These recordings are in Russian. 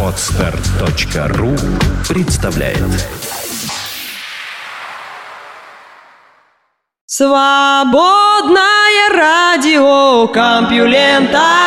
Отстар.ру представляет. Свободное радио Компьюлента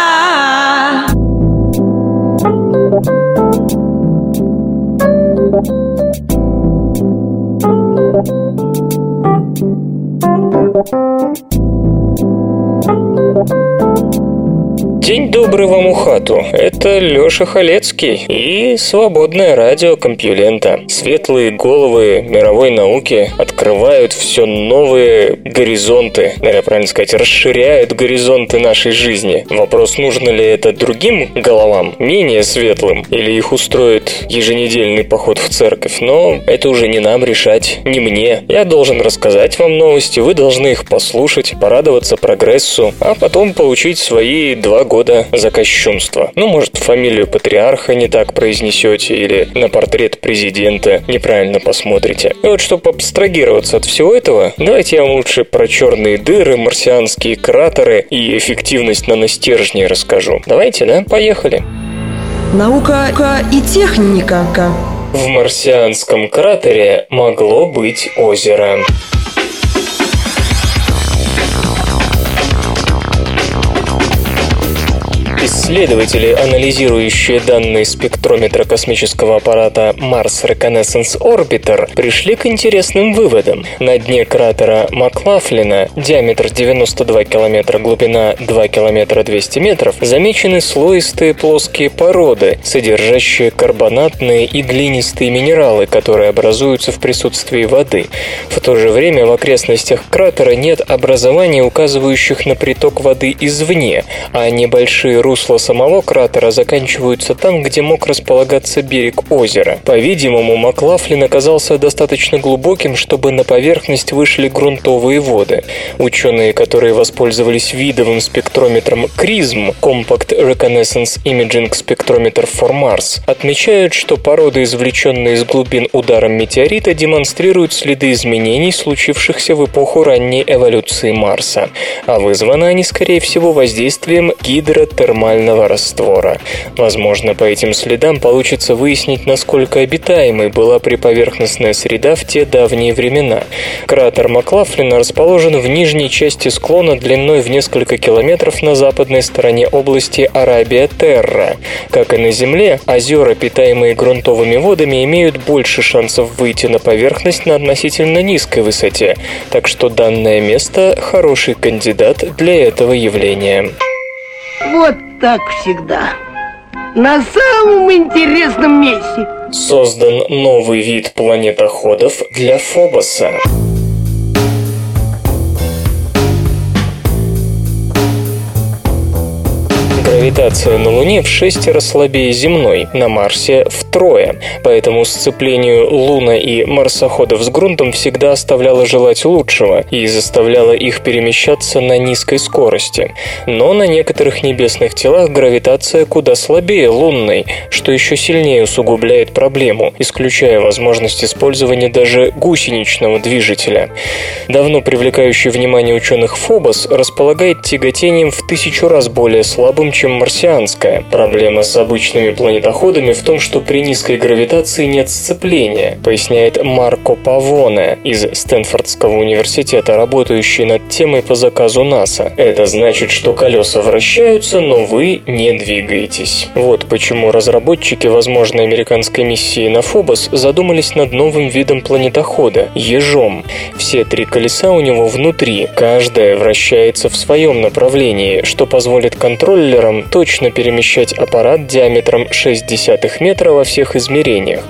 День добрый вам ухату. Это Лёша Халецкий и свободное радио Компьюлента. Светлые головы мировой науки открывают все новые горизонты, наверное, правильно сказать, расширяют горизонты нашей жизни. Вопрос, нужно ли это другим головам, менее светлым, или их устроит еженедельный поход в церковь, но это уже не нам решать, не мне. Я должен рассказать вам новости, вы должны их послушать, порадоваться прогрессу, а потом получить свои два года года за кощунство. Ну, может, фамилию патриарха не так произнесете или на портрет президента неправильно посмотрите. И вот, чтобы абстрагироваться от всего этого, давайте я вам лучше про черные дыры, марсианские кратеры и эффективность наностержней расскажу. Давайте, да? Поехали. Наука и техника. В марсианском кратере могло быть озеро. Исследователи, анализирующие данные спектрометра космического аппарата Mars Reconnaissance Orbiter, пришли к интересным выводам. На дне кратера Маклафлина, диаметр 92 километра, глубина 2 километра 200 метров, замечены слоистые плоские породы, содержащие карбонатные и глинистые минералы, которые образуются в присутствии воды. В то же время в окрестностях кратера нет образований, указывающих на приток воды извне, а небольшие русла самого кратера заканчиваются там, где мог располагаться берег озера. По-видимому, Маклафлин оказался достаточно глубоким, чтобы на поверхность вышли грунтовые воды. Ученые, которые воспользовались видовым спектрометром CRISM Compact Reconnaissance Imaging Spectrometer for Mars, отмечают, что породы, извлеченные из глубин ударом метеорита, демонстрируют следы изменений, случившихся в эпоху ранней эволюции Марса, а вызваны они, скорее всего, воздействием гидротермального термального раствора. Возможно, по этим следам получится выяснить, насколько обитаемой была приповерхностная среда в те давние времена. Кратер Маклафлина расположен в нижней части склона длиной в несколько километров на западной стороне области Арабия-Терра. Как и на Земле, озера, питаемые грунтовыми водами, имеют больше шансов выйти на поверхность на относительно низкой высоте, так что данное место – хороший кандидат для этого явления. Вот так всегда. На самом интересном месте. Создан новый вид планетоходов для Фобоса. Гравитация на Луне в шестеро слабее земной, на Марсе втрое. Поэтому сцеплению Луна и марсоходов с грунтом всегда оставляло желать лучшего и заставляло их перемещаться на низкой скорости. Но на некоторых небесных телах гравитация куда слабее лунной, что еще сильнее усугубляет проблему, исключая возможность использования даже гусеничного движителя. Давно привлекающий внимание ученых Фобос располагает тяготением в тысячу раз более слабым, чем марсианская. Проблема с обычными планетоходами в том, что при низкой гравитации нет сцепления, поясняет Марко Павоне из Стэнфордского университета, работающий над темой по заказу НАСА. Это значит, что колеса вращаются, но вы не двигаетесь. Вот почему разработчики возможной американской миссии на Фобос задумались над новым видом планетохода – ежом. Все три колеса у него внутри, каждое вращается в своем направлении, что позволит контроллерам точно перемещать аппарат диаметром 0,6 метра во всех измерениях.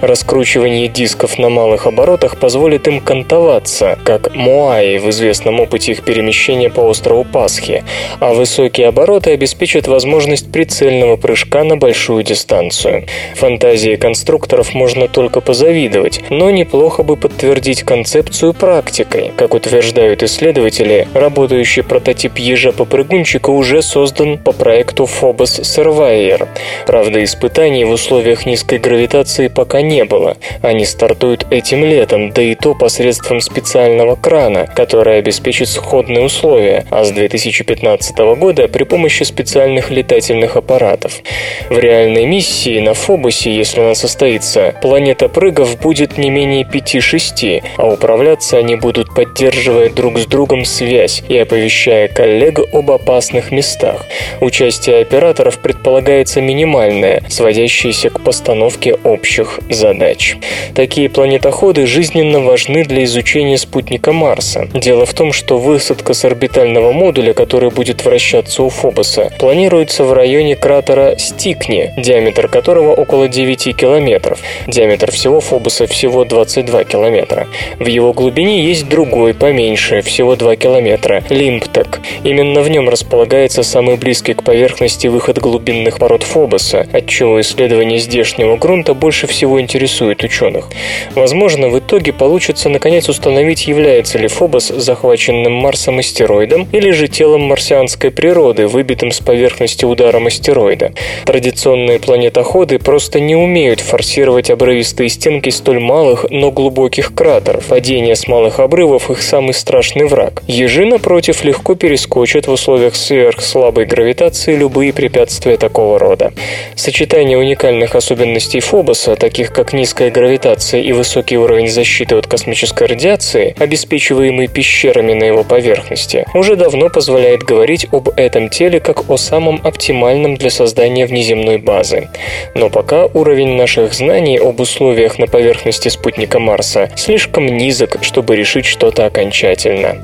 Раскручивание дисков на малых оборотах позволит им кантоваться, как Моаи в известном опыте их перемещения по острову Пасхи, а высокие обороты обеспечат возможность прицельного прыжка на большую дистанцию. Фантазии конструкторов можно только позавидовать, но неплохо бы подтвердить концепцию практикой. Как утверждают исследователи, работающий прототип ежа-попрыгунчика уже создан по проекту Phobos Surveyor. Правда, испытаний в условиях низкой гравитации пока не было. Они стартуют этим летом, да и то посредством специального крана, который обеспечит сходные условия, а с 2015 года при помощи специальных летательных аппаратов. В реальной миссии на Фобосе, если она состоится, планета прыгов будет не менее 5-6, а управляться они будут поддерживая друг с другом связь и оповещая коллег об опасных местах. Участие операторов предполагается минимальное, сводящееся к постановке общих задач. Такие планетоходы жизненно важны для изучения спутника Марса. Дело в том, что высадка с орбитального модуля, который будет вращаться у Фобоса, планируется в районе кратера Стикни, диаметр которого около 9 километров. Диаметр всего Фобоса всего 22 километра. В его глубине есть другой, поменьше, всего 2 километра, Лимпток. Именно в нем располагается самый близкий к поверхности выход глубинных пород Фобоса, отчего исследование здешнего грунта больше всего интересует ученых. Возможно, в итоге получится наконец установить, является ли Фобос захваченным Марсом астероидом или же телом марсианской природы, выбитым с поверхности ударом астероида. Традиционные планетоходы просто не умеют форсировать обрывистые стенки столь малых, но глубоких кратеров. Падение с малых обрывов их самый страшный враг. Ежи, напротив, легко перескочат в условиях сверхслабой гравитации любые препятствия такого рода. Сочетание уникальных особенностей Фобоса, таких как низкая гравитация и высокий уровень защиты от космической радиации, обеспечиваемый пещерами на его поверхности, уже давно позволяет говорить об этом теле как о самом оптимальном для создания внеземной базы. Но пока уровень наших знаний об условиях на поверхности спутника Марса слишком низок, чтобы решить что-то окончательно.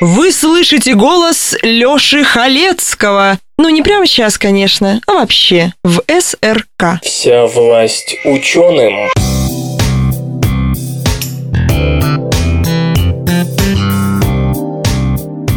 Вы слышите голос Лёши Халецкого. Ну, не прямо сейчас, конечно, а вообще в СРК. Вся власть ученым.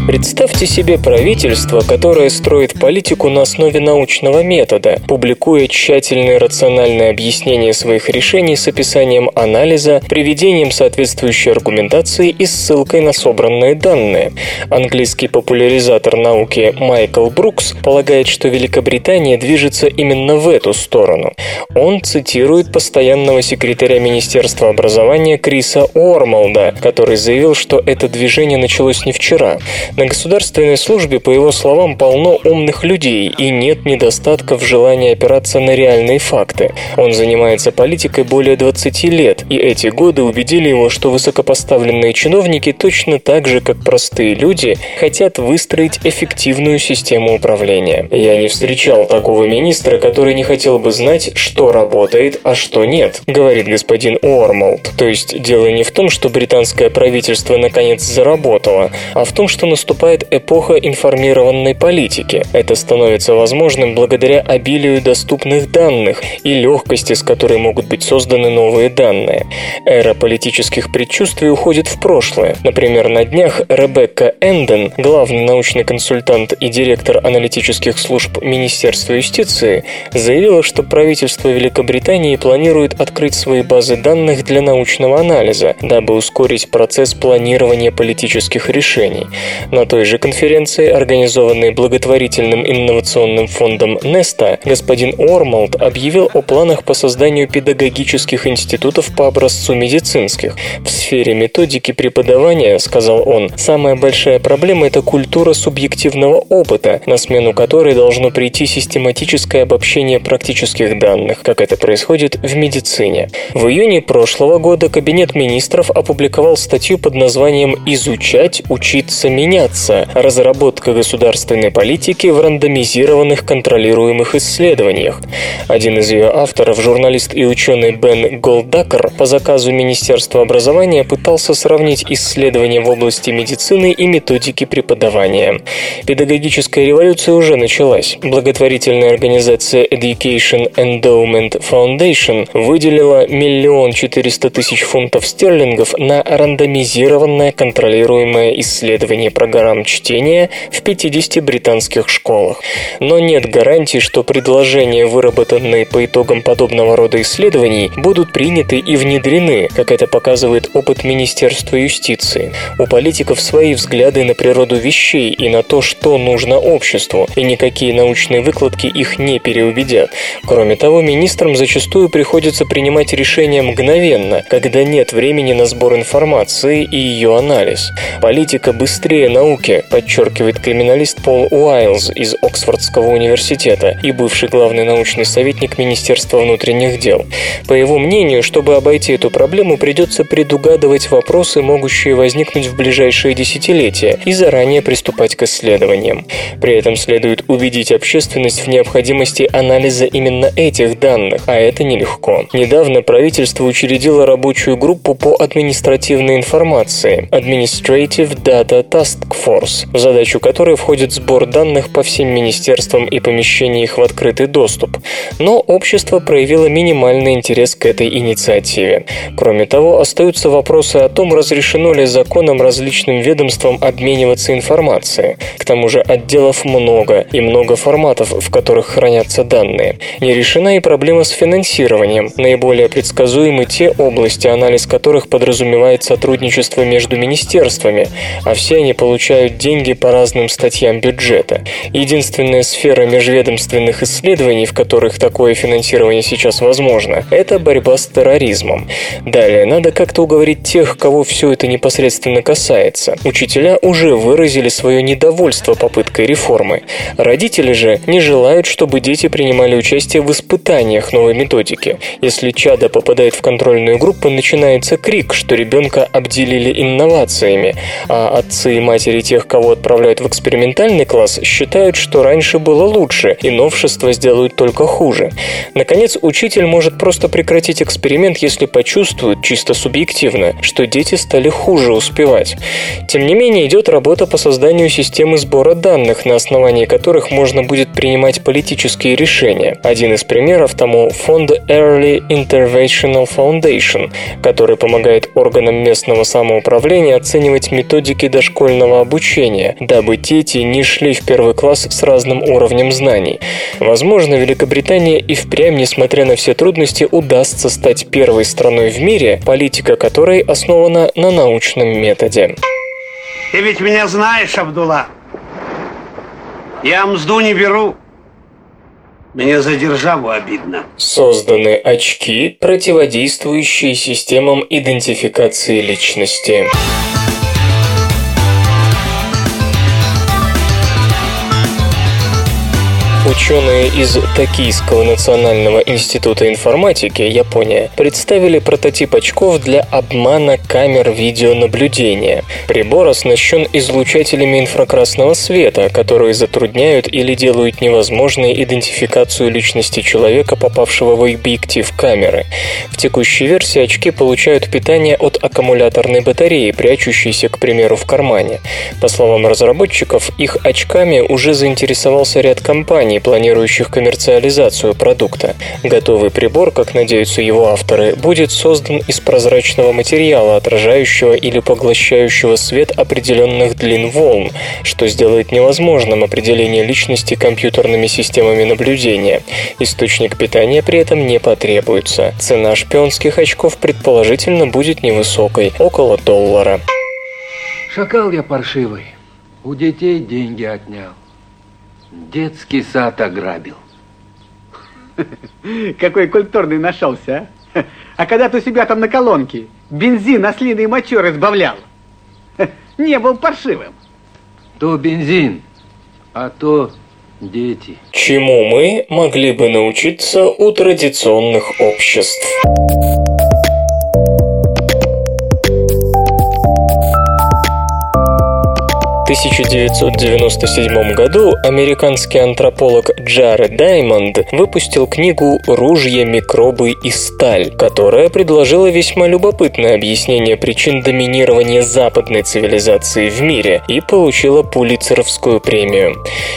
Представьте себе правительство, которое строит политику на основе научного метода, публикуя тщательные рациональные объяснения своих решений с описанием анализа, приведением соответствующей аргументации и ссылкой на собранные данные. Английский популяризатор науки Майкл Брукс полагает, что Великобритания движется именно в эту сторону. Он цитирует постоянного секретаря Министерства образования Криса Уормолда, который заявил, что это движение началось не вчера. На государственной службе, по его словам, полно умных людей и нет недостатка в желании опираться на реальные факты. Он занимается политикой более 20 лет, и эти годы убедили его, что высокопоставленные чиновники точно так же, как простые люди, хотят выстроить эффективную систему управления. Я не встречал такого министра, который не хотел бы знать, что работает, а что нет, говорит господин Уормолд. То есть дело не в том, что британское правительство наконец заработало, а в том, что наступает наступает эпоха информированной политики. Это становится возможным благодаря обилию доступных данных и легкости, с которой могут быть созданы новые данные. Эра политических предчувствий уходит в прошлое. Например, на днях Ребекка Энден, главный научный консультант и директор аналитических служб Министерства юстиции, заявила, что правительство Великобритании планирует открыть свои базы данных для научного анализа, дабы ускорить процесс планирования политических решений. На той же конференции, организованной благотворительным инновационным фондом Неста, господин Ормолд объявил о планах по созданию педагогических институтов по образцу медицинских. В сфере методики преподавания, сказал он, самая большая проблема – это культура субъективного опыта, на смену которой должно прийти систематическое обобщение практических данных, как это происходит в медицине. В июне прошлого года Кабинет министров опубликовал статью под названием «Изучать, учиться, меняться» меняться. Разработка государственной политики в рандомизированных контролируемых исследованиях. Один из ее авторов, журналист и ученый Бен Голдакер, по заказу Министерства образования пытался сравнить исследования в области медицины и методики преподавания. Педагогическая революция уже началась. Благотворительная организация Education Endowment Foundation выделила миллион четыреста тысяч фунтов стерлингов на рандомизированное контролируемое исследование программы программ чтения в 50 британских школах. Но нет гарантий, что предложения, выработанные по итогам подобного рода исследований, будут приняты и внедрены, как это показывает опыт Министерства юстиции. У политиков свои взгляды на природу вещей и на то, что нужно обществу, и никакие научные выкладки их не переубедят. Кроме того, министрам зачастую приходится принимать решения мгновенно, когда нет времени на сбор информации и ее анализ. Политика быстрее науки, подчеркивает криминалист Пол Уайлз из Оксфордского университета и бывший главный научный советник Министерства внутренних дел. По его мнению, чтобы обойти эту проблему, придется предугадывать вопросы, могущие возникнуть в ближайшие десятилетия, и заранее приступать к исследованиям. При этом следует убедить общественность в необходимости анализа именно этих данных, а это нелегко. Недавно правительство учредило рабочую группу по административной информации Administrative Data Task Force, в задачу которой входит сбор данных по всем министерствам и помещения их в открытый доступ. Но общество проявило минимальный интерес к этой инициативе. Кроме того, остаются вопросы о том, разрешено ли законом различным ведомствам обмениваться информацией. К тому же отделов много и много форматов, в которых хранятся данные. Не решена и проблема с финансированием. Наиболее предсказуемы те области, анализ которых подразумевает сотрудничество между министерствами, а все они получают деньги по разным статьям бюджета. Единственная сфера межведомственных исследований, в которых такое финансирование сейчас возможно, это борьба с терроризмом. Далее, надо как-то уговорить тех, кого все это непосредственно касается. Учителя уже выразили свое недовольство попыткой реформы. Родители же не желают, чтобы дети принимали участие в испытаниях новой методики. Если чадо попадает в контрольную группу, начинается крик, что ребенка обделили инновациями, а отцы и матери тех, кого отправляют в экспериментальный класс, считают, что раньше было лучше, и новшества сделают только хуже. Наконец, учитель может просто прекратить эксперимент, если почувствует, чисто субъективно, что дети стали хуже успевать. Тем не менее, идет работа по созданию системы сбора данных, на основании которых можно будет принимать политические решения. Один из примеров тому фонд Early Interventional Foundation, который помогает органам местного самоуправления оценивать методики дошкольного обучения, дабы дети не шли в первый класс с разным уровнем знаний. Возможно, Великобритания и впрямь, несмотря на все трудности, удастся стать первой страной в мире, политика которой основана на научном методе. Ты ведь меня знаешь, Абдулла. Я мзду не беру. Мне за державу обидно. Созданы очки, противодействующие системам идентификации личности. Ученые из Токийского национального института информатики, Япония, представили прототип очков для обмана камер видеонаблюдения. Прибор оснащен излучателями инфракрасного света, которые затрудняют или делают невозможной идентификацию личности человека, попавшего в объектив камеры. В текущей версии очки получают питание от аккумуляторной батареи, прячущейся, к примеру, в кармане. По словам разработчиков, их очками уже заинтересовался ряд компаний, планирующих коммерциализацию продукта. Готовый прибор, как надеются его авторы, будет создан из прозрачного материала, отражающего или поглощающего свет определенных длин волн, что сделает невозможным определение личности компьютерными системами наблюдения. Источник питания при этом не потребуется. Цена шпионских очков предположительно будет невысокой, около доллара. Шакал я паршивый. У детей деньги отнял. Детский сад ограбил. Какой культурный нашелся, а? А когда ты у себя там на колонке бензин ослиной мочой разбавлял, не был паршивым. То бензин, а то дети. Чему мы могли бы научиться у традиционных обществ? 1997 году американский антрополог Джаред Даймонд выпустил книгу «Ружья, микробы и сталь», которая предложила весьма любопытное объяснение причин доминирования западной цивилизации в мире и получила Пулицеровскую премию.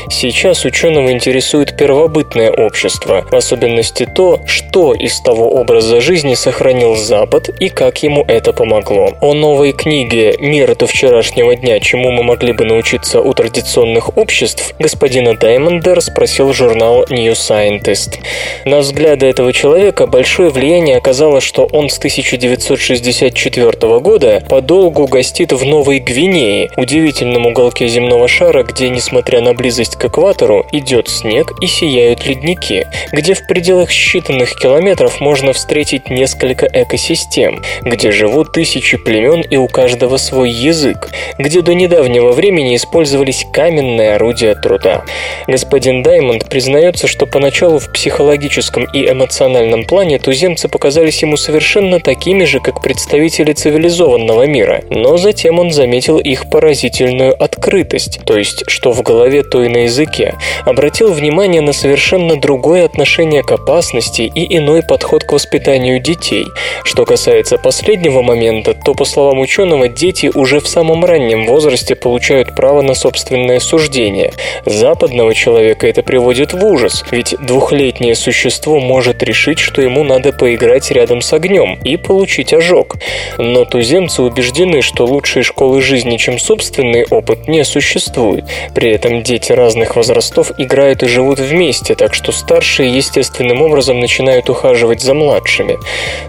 Сейчас ученого интересует первобытное общество, в особенности то, что из того образа жизни сохранил Запад и как ему это помогло. О новой книге «Мир до вчерашнего дня. Чему мы могли бы научиться у традиционных обществ, господина Даймонда расспросил журнал New Scientist. На взгляды этого человека большое влияние оказало, что он с 1964 года подолгу гостит в Новой Гвинее, удивительном уголке земного шара, где, несмотря на близость к экватору, идет снег и сияют ледники, где в пределах считанных километров можно встретить несколько экосистем, где живут тысячи племен и у каждого свой язык, где до недавнего времени использовались каменные орудия труда. Господин Даймонд признается, что поначалу в психологическом и эмоциональном плане туземцы показались ему совершенно такими же, как представители цивилизованного мира, но затем он заметил их поразительную открытость, то есть что в голове, то и на языке, обратил внимание на совершенно другое отношение к опасности и иной подход к воспитанию детей. Что касается последнего момента, то, по словам ученого, дети уже в самом раннем возрасте получают право на собственное суждение. Западного человека это приводит в ужас, ведь двухлетнее существо может решить, что ему надо поиграть рядом с огнем и получить ожог. Но туземцы убеждены, что лучшей школы жизни, чем собственный опыт, не существует. При этом дети разных возрастов играют и живут вместе, так что старшие естественным образом начинают ухаживать за младшими.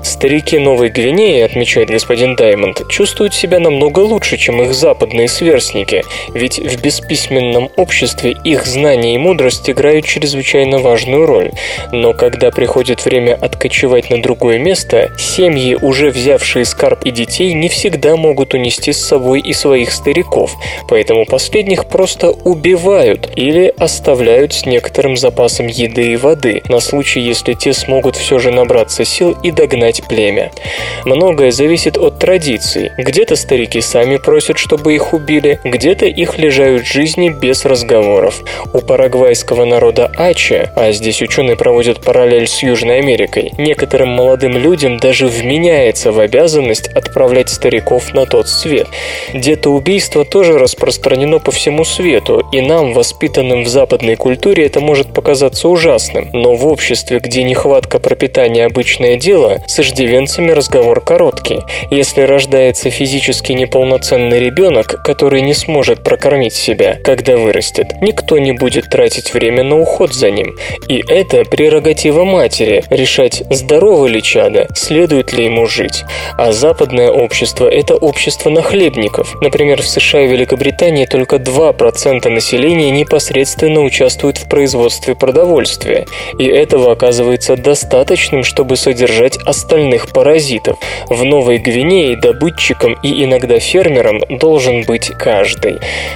Старики Новой Гвинеи, отмечает господин Даймонд, чувствуют себя намного лучше, чем их западные сверстники, ведь в бесписьменном обществе их знания и мудрость играют чрезвычайно важную роль. Но когда приходит время откочевать на другое место, семьи, уже взявшие скарб и детей, не всегда могут унести с собой и своих стариков, поэтому последних просто убивают или оставляют с некоторым запасом еды и воды, на случай, если те смогут все же набраться сил и догнать племя. Многое зависит от традиций. Где-то старики сами просят, чтобы их убили, где-то их лежают жизни без разговоров. У парагвайского народа Ача, а здесь ученые проводят параллель с Южной Америкой, некоторым молодым людям даже вменяется в обязанность отправлять стариков на тот свет. Детоубийство тоже распространено по всему свету, и нам, воспитанным в западной культуре, это может показаться ужасным. Но в обществе, где нехватка пропитания обычное дело, с иждивенцами разговор короткий. Если рождается физически неполноценный ребенок, который не сможет прокормить себя, когда вырастет, никто не будет тратить время на уход за ним. И это прерогатива матери – решать, здорово ли чадо, следует ли ему жить. А западное общество – это общество нахлебников. Например, в США и Великобритании только 2% населения непосредственно участвуют в производстве продовольствия. И этого оказывается достаточным, чтобы содержать остальных паразитов. В Новой Гвинее добытчиком и иногда фермером должен быть каждый.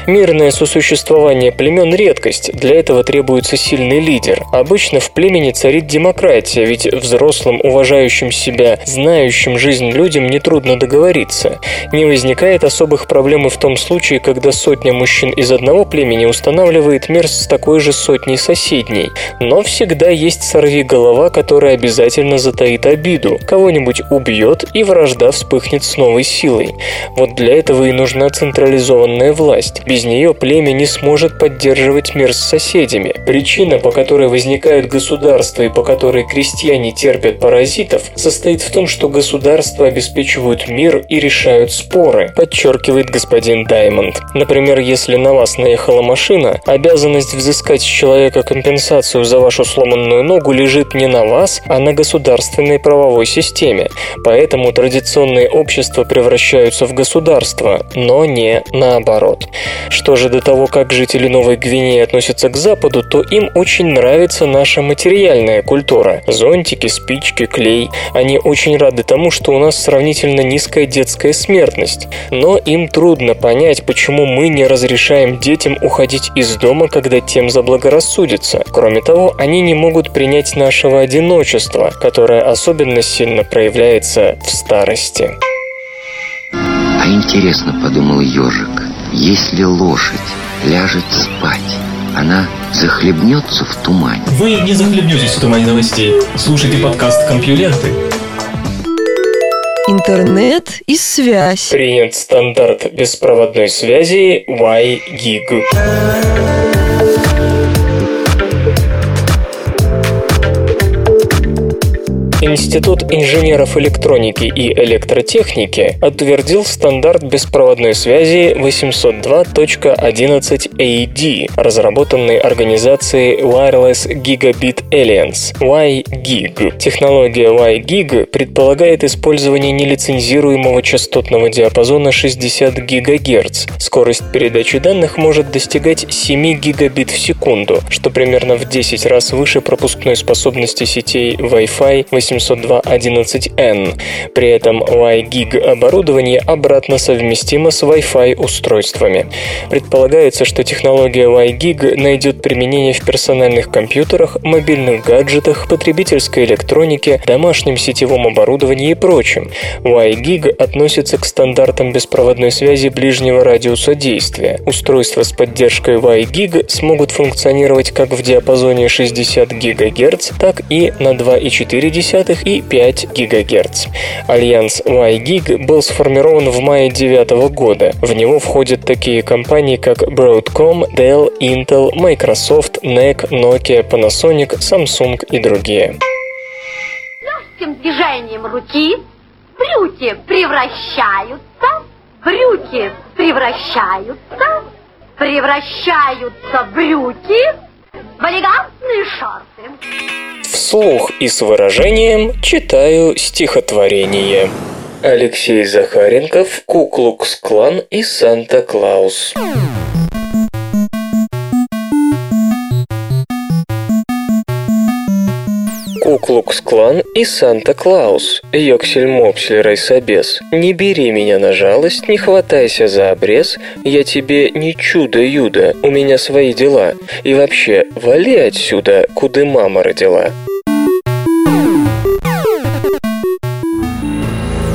Мирное сосуществование племен – редкость, для этого требуется сильный лидер. Обычно в племени царит демократия, ведь взрослым, уважающим себя, знающим жизнь людям нетрудно договориться. Не возникает особых проблем и в том случае, когда сотня мужчин из одного племени устанавливает мир с такой же сотней соседней. Но всегда есть сорви голова, которая обязательно затаит обиду, кого-нибудь убьет и вражда вспыхнет с новой силой. Вот для этого и нужна централизованная власть. Без нее племя не сможет поддерживать мир с соседями. Причина, по которой возникают государства и по которой крестьяне терпят паразитов, состоит в том, что государства обеспечивают мир и решают споры, подчеркивает господин Даймонд. Например, если на вас наехала машина, обязанность взыскать с человека компенсацию за вашу сломанную ногу лежит не на вас, а на государственной правовой системе. Поэтому традиционные общества превращаются в государство, но не наоборот. Что же до того, как жители Новой Гвинеи относятся к Западу, то им очень нравится наша материальная культура. Зонтики, спички, клей. Они очень рады тому, что у нас сравнительно низкая детская смертность. Но им трудно понять, почему мы не разрешаем детям уходить из дома, когда тем заблагорассудится. Кроме того, они не могут принять нашего одиночества, которое особенно сильно проявляется в старости. А интересно, подумал ежик, если лошадь ляжет спать, она захлебнется в тумане. Вы не захлебнетесь в тумане новостей. Слушайте подкаст «Компьюленты». Интернет и связь. Принят стандарт беспроводной связи Y-Gig. Институт инженеров электроники и электротехники утвердил стандарт беспроводной связи 802.11ad, разработанный организацией Wireless Gigabit Alliance, WiGig. Технология WiGig предполагает использование нелицензируемого частотного диапазона 60 ГГц. Скорость передачи данных может достигать 7 гигабит в секунду, что примерно в 10 раз выше пропускной способности сетей Wi-Fi 802.11n. При этом WiGig оборудование обратно совместимо с Wi-Fi устройствами. Предполагается, что технология WiGig найдет применение в персональных компьютерах, мобильных гаджетах, потребительской электронике, домашнем сетевом оборудовании и прочем. WiGig относится к стандартам беспроводной связи ближнего радиуса действия. Устройства с поддержкой WiGig смогут функционировать как в диапазоне 60 ГГц, так и на 2,4 и 5 ГГц. Альянс WiGig был сформирован в мае 2009 года. В него входят такие компании, как Broadcom, Dell, Intel, Microsoft, NEC, Nokia, Panasonic, Samsung и другие. Легким движением руки брюки превращаются, брюки превращаются, превращаются брюки в элегантные шорты. Вслух и с выражением читаю стихотворение. Алексей Захаренков, Куклукс-клан и Санта-Клаус. Куклукс-клан и Санта-Клаус. Йоксель-мопсель райсобес. Не бери меня на жалость, не хватайся за обрез. Я тебе не чудо-юдо, у меня свои дела. И вообще, вали отсюда, куда мама родила.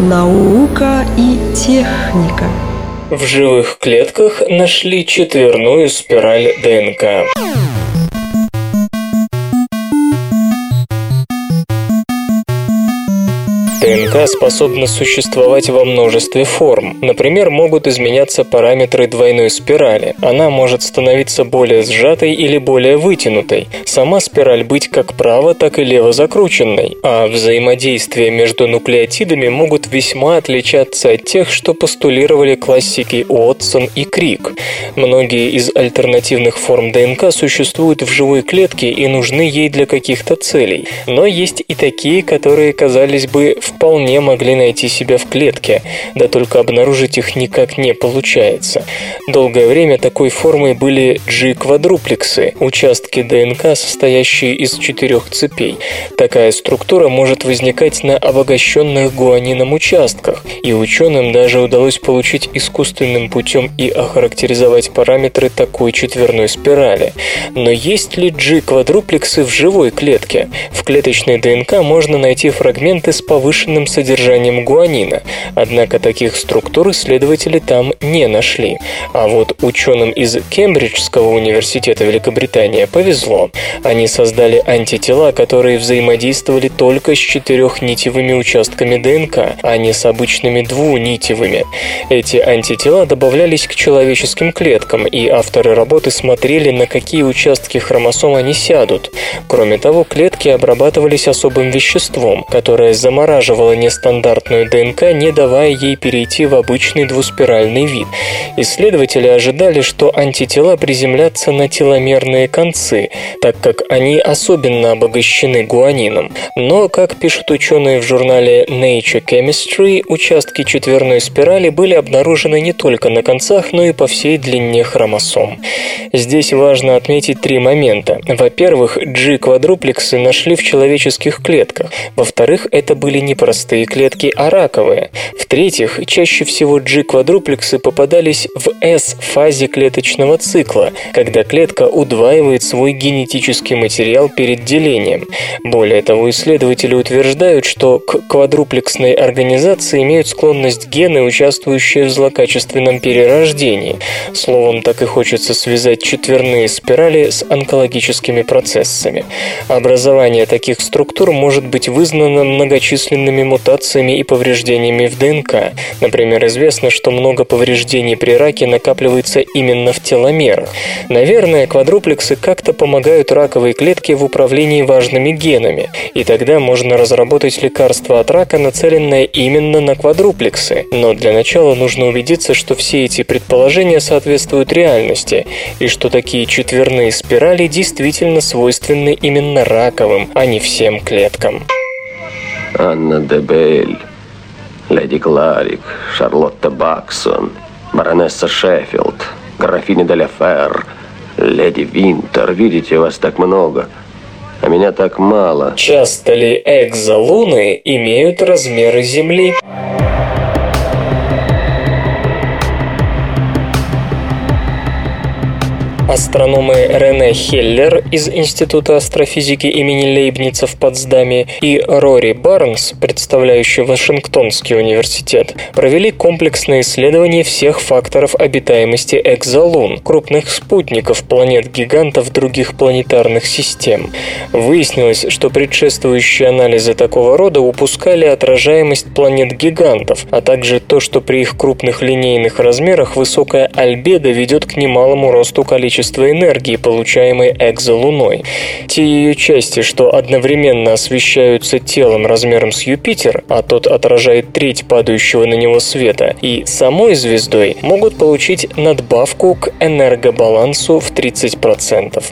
Наука и техника. В живых клетках нашли четверную спираль ДНК. ДНК способна существовать во множестве форм. Например, могут изменяться параметры двойной спирали. Она может становиться более сжатой или более вытянутой. Сама спираль быть как право, так и лево закрученной. А взаимодействия между нуклеотидами могут весьма отличаться от тех, что постулировали классики Уотсон и Крик. Многие из альтернативных форм ДНК существуют в живой клетке и нужны ей для каких-то целей. Но есть и такие, которые, казались бы, вполне могли найти себя в клетке, да только обнаружить их никак не получается. Долгое время такой формой были G-квадруплексы, участки ДНК, состоящие из четырех цепей. Такая структура может возникать на обогащенных гуанином участках, и ученым даже удалось получить искусственным путем и охарактеризовать параметры такой четверной спирали. Но есть ли G-квадруплексы в живой клетке? В клеточной ДНК можно найти фрагменты с повышенной повышенным содержанием гуанина, однако таких структур исследователи там не нашли. А вот ученым из Кембриджского университета Великобритании повезло. Они создали антитела, которые взаимодействовали только с четырехнитевыми участками ДНК, а не с обычными двунитевыми. Эти антитела добавлялись к человеческим клеткам, и авторы работы смотрели, на какие участки хромосом они сядут. Кроме того, клетки обрабатывались особым веществом, которое замораживало удерживала нестандартную ДНК, не давая ей перейти в обычный двуспиральный вид. Исследователи ожидали, что антитела приземлятся на теломерные концы, так как они особенно обогащены гуанином. Но, как пишут ученые в журнале Nature Chemistry, участки четверной спирали были обнаружены не только на концах, но и по всей длине хромосом. Здесь важно отметить три момента. Во-первых, G-квадруплексы нашли в человеческих клетках. Во-вторых, это были не простые клетки, а раковые. В-третьих, чаще всего G-квадруплексы попадались в S-фазе клеточного цикла, когда клетка удваивает свой генетический материал перед делением. Более того, исследователи утверждают, что к квадруплексной организации имеют склонность гены, участвующие в злокачественном перерождении. Словом, так и хочется связать четверные спирали с онкологическими процессами. Образование таких структур может быть вызнано многочисленными мутациями мутациями и повреждениями в ДНК. Например, известно, что много повреждений при раке накапливается именно в теломерах. Наверное, квадруплексы как-то помогают раковой клетке в управлении важными генами, и тогда можно разработать лекарство от рака, нацеленное именно на квадруплексы. Но для начала нужно убедиться, что все эти предположения соответствуют реальности, и что такие четверные спирали действительно свойственны именно раковым, а не всем клеткам. Анна Дебель, леди Кларик, Шарлотта Баксон, баронесса Шеффилд, графиня де Фер, леди Винтер. Видите, вас так много, а меня так мало. Часто ли экзолуны имеют размеры Земли? Астрономы Рене Хеллер из Института астрофизики имени Лейбница в Потсдаме и Рори Барнс, представляющий Вашингтонский университет, провели комплексное исследование всех факторов обитаемости экзолун, крупных спутников планет-гигантов других планетарных систем. Выяснилось, что предшествующие анализы такого рода упускали отражаемость планет-гигантов, а также то, что при их крупных линейных размерах высокая альбедо ведет к немалому росту количества количество энергии, получаемой экзолуной. Те ее части, что одновременно освещаются телом размером с Юпитер, а тот отражает треть падающего на него света, и самой звездой, могут получить надбавку к энергобалансу в 30%.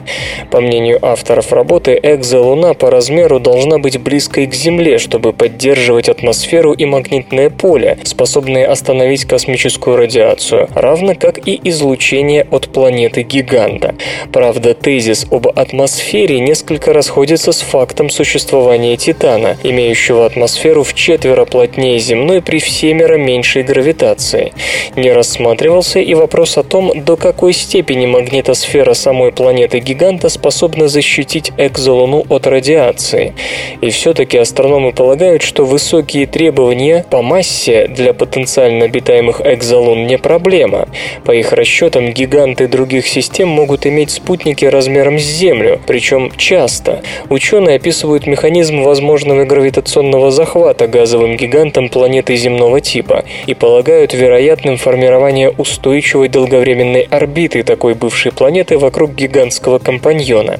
По мнению авторов работы, экзолуна по размеру должна быть близкой к Земле, чтобы поддерживать атмосферу и магнитное поле, способные остановить космическую радиацию, равно как и излучение от планеты-гиганта гиганта. Правда, тезис об атмосфере несколько расходится с фактом существования Титана, имеющего атмосферу в четверо плотнее земной при всемеро меньшей гравитации. Не рассматривался и вопрос о том, до какой степени магнитосфера самой планеты-гиганта способна защитить экзолуну от радиации. И все-таки астрономы полагают, что высокие требования по массе для потенциально обитаемых экзолун не проблема. По их расчетам, гиганты других систем могут иметь спутники размером с Землю, причем часто. Ученые описывают механизм возможного гравитационного захвата газовым гигантом планеты земного типа и полагают вероятным формирование устойчивой долговременной орбиты такой бывшей планеты вокруг гигантского компаньона.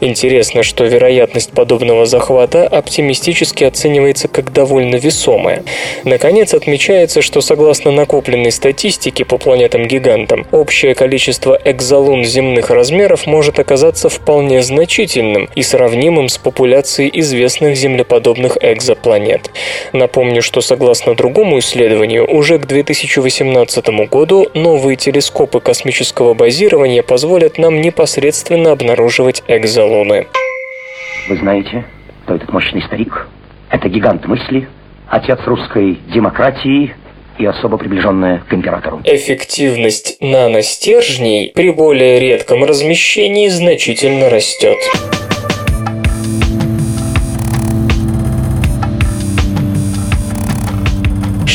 Интересно, что вероятность подобного захвата оптимистически оценивается как довольно весомая. Наконец, отмечается, что согласно накопленной статистике по планетам-гигантам, общее количество экзолун земных размеров может оказаться вполне значительным и сравнимым с популяцией известных землеподобных экзопланет. Напомню, что согласно другому исследованию, уже к 2018 году новые телескопы космического базирования позволят нам непосредственно обнаруживать экзолуны. Вы знаете, кто этот мощный старик? Это гигант мысли, отец русской демократии, и особо приближенная к императору. Эффективность наностержней при более редком размещении значительно растет.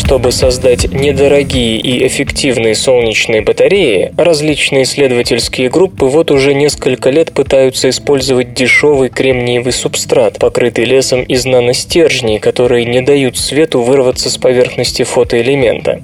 Чтобы создать недорогие и эффективные солнечные батареи, различные исследовательские группы вот уже несколько лет пытаются использовать дешевый кремниевый субстрат, покрытый лесом из наностержней, которые не дают свету вырваться с поверхности фотоэлемента.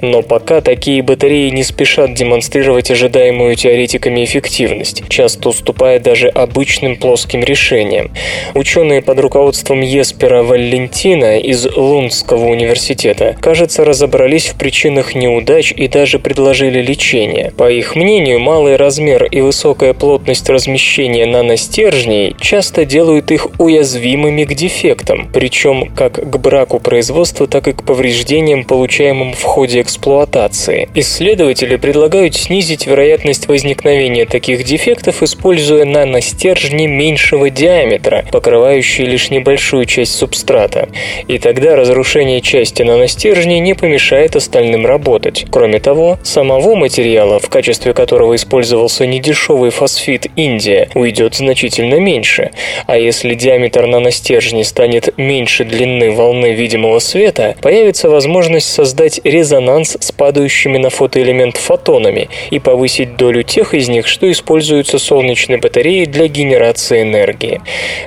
Но пока такие батареи не спешат демонстрировать ожидаемую теоретиками эффективность, часто уступая даже обычным плоским решениям. Ученые под руководством Еспера Валентина из Лундского университета кажется, разобрались в причинах неудач и даже предложили лечение. По их мнению, малый размер и высокая плотность размещения наностержней часто делают их уязвимыми к дефектам, причем как к браку производства, так и к повреждениям, получаемым в ходе эксплуатации. Исследователи предлагают снизить вероятность возникновения таких дефектов, используя наностержни меньшего диаметра, покрывающие лишь небольшую часть субстрата. И тогда разрушение части наностержней стержней не помешает остальным работать. Кроме того, самого материала, в качестве которого использовался недешевый фосфит Индия, уйдет значительно меньше. А если диаметр наностержней станет меньше длины волны видимого света, появится возможность создать резонанс с падающими на фотоэлемент фотонами и повысить долю тех из них, что используются солнечной батареей для генерации энергии.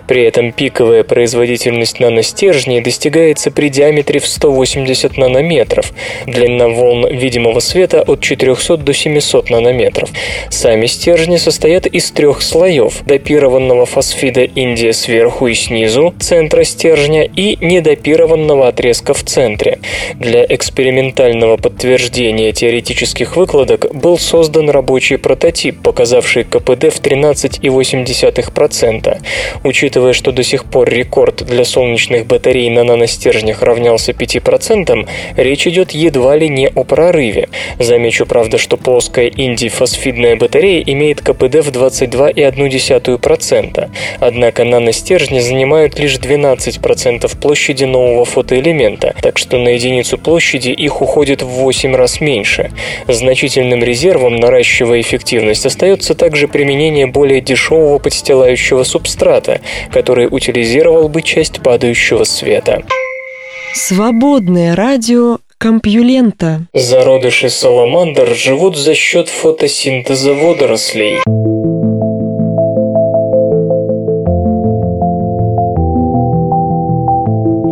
При этом пиковая производительность наностержней достигается при диаметре в 180 нанометров, длина волн видимого света от 400 до 700 нанометров. Сами стержни состоят из трех слоев – допированного фосфида Индия сверху и снизу, центра стержня и недопированного отрезка в центре. Для экспериментального подтверждения теоретических выкладок был создан рабочий прототип, показавший КПД в 13,8%. Учитывая, что до сих пор рекорд для солнечных батарей на наностержнях равнялся 5%, речь идет едва ли не о прорыве. Замечу, правда, что плоская индифосфидная батарея имеет КПД в 22,1%. Однако наностержни занимают лишь 12% площади нового фотоэлемента, так что на единицу площади их уходит в 8 раз меньше. Значительным резервом, наращивая эффективность, остается также применение более дешевого подстилающего субстрата, который утилизировал бы часть падающего света. Свободное радио Компьюлента. Зародыши саламандр живут за счет фотосинтеза водорослей.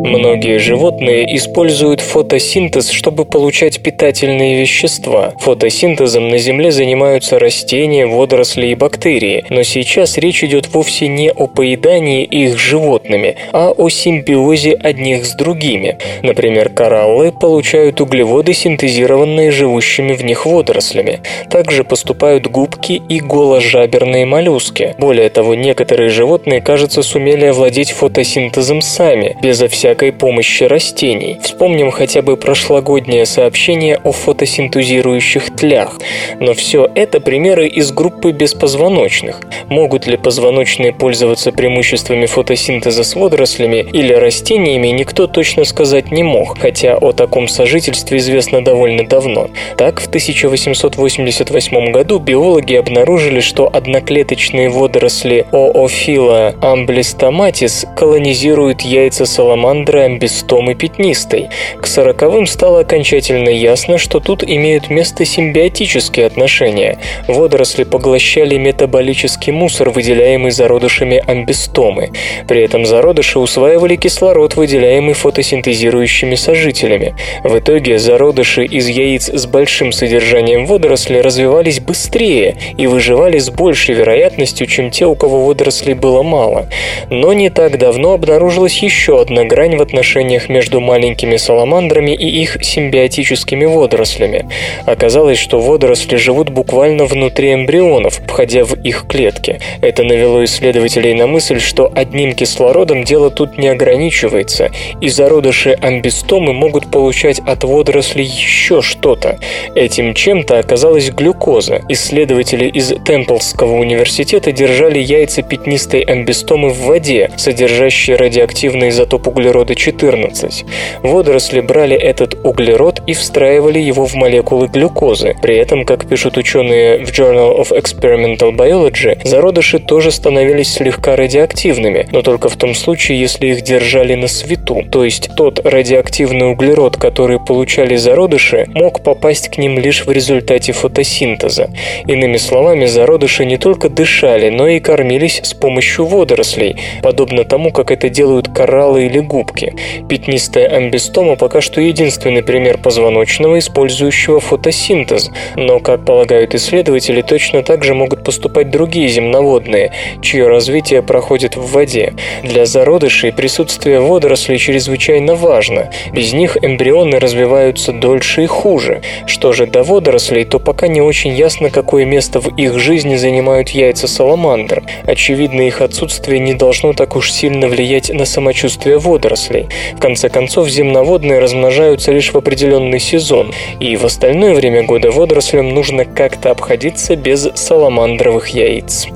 Многие животные используют фотосинтез, чтобы получать питательные вещества. Фотосинтезом на Земле занимаются растения, водоросли и бактерии, но сейчас речь идет вовсе не о поедании их животными, а о симбиозе одних с другими. Например, кораллы получают углеводы, синтезированные живущими в них водорослями. Также поступают губки и голожаберные моллюски. Более того, некоторые животные, кажется, сумели овладеть фотосинтезом сами, безо всякой всякой помощи растений. Вспомним хотя бы прошлогоднее сообщение о фотосинтезирующих тлях. Но все это примеры из группы беспозвоночных. Могут ли позвоночные пользоваться преимуществами фотосинтеза с водорослями или растениями, никто точно сказать не мог, хотя о таком сожительстве известно довольно давно. Так, в 1888 году биологи обнаружили, что одноклеточные водоросли Оофила амблистоматис колонизируют яйца саламандры мандры амбистом и пятнистой. К сороковым стало окончательно ясно, что тут имеют место симбиотические отношения. Водоросли поглощали метаболический мусор, выделяемый зародышами амбистомы. При этом зародыши усваивали кислород, выделяемый фотосинтезирующими сожителями. В итоге зародыши из яиц с большим содержанием водорослей развивались быстрее и выживали с большей вероятностью, чем те, у кого водорослей было мало. Но не так давно обнаружилась еще одна грань в отношениях между маленькими саламандрами и их симбиотическими водорослями. Оказалось, что водоросли живут буквально внутри эмбрионов, входя в их клетки. Это навело исследователей на мысль, что одним кислородом дело тут не ограничивается, и зародыши амбистомы могут получать от водорослей еще что-то. Этим чем-то оказалась глюкоза. Исследователи из Темплского университета держали яйца пятнистой амбистомы в воде, содержащей радиоактивный изотоп углерода углерода 14. Водоросли брали этот углерод и встраивали его в молекулы глюкозы. При этом, как пишут ученые в Journal of Experimental Biology, зародыши тоже становились слегка радиоактивными, но только в том случае, если их держали на свету. То есть тот радиоактивный углерод, который получали зародыши, мог попасть к ним лишь в результате фотосинтеза. Иными словами, зародыши не только дышали, но и кормились с помощью водорослей, подобно тому, как это делают кораллы или губки губки. Пятнистая амбистома пока что единственный пример позвоночного, использующего фотосинтез, но, как полагают исследователи, точно так же могут поступать другие земноводные, чье развитие проходит в воде. Для зародышей присутствие водорослей чрезвычайно важно. Без них эмбрионы развиваются дольше и хуже. Что же до водорослей, то пока не очень ясно, какое место в их жизни занимают яйца саламандр. Очевидно, их отсутствие не должно так уж сильно влиять на самочувствие водорослей водорослей. В конце концов, земноводные размножаются лишь в определенный сезон, и в остальное время года водорослям нужно как-то обходиться без саламандровых яиц.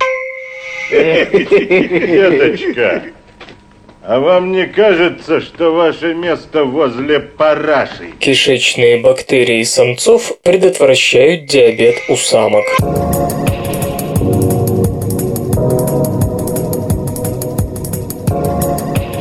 Деточка, А вам не кажется, что ваше место возле параши? Кишечные бактерии самцов предотвращают диабет у самок.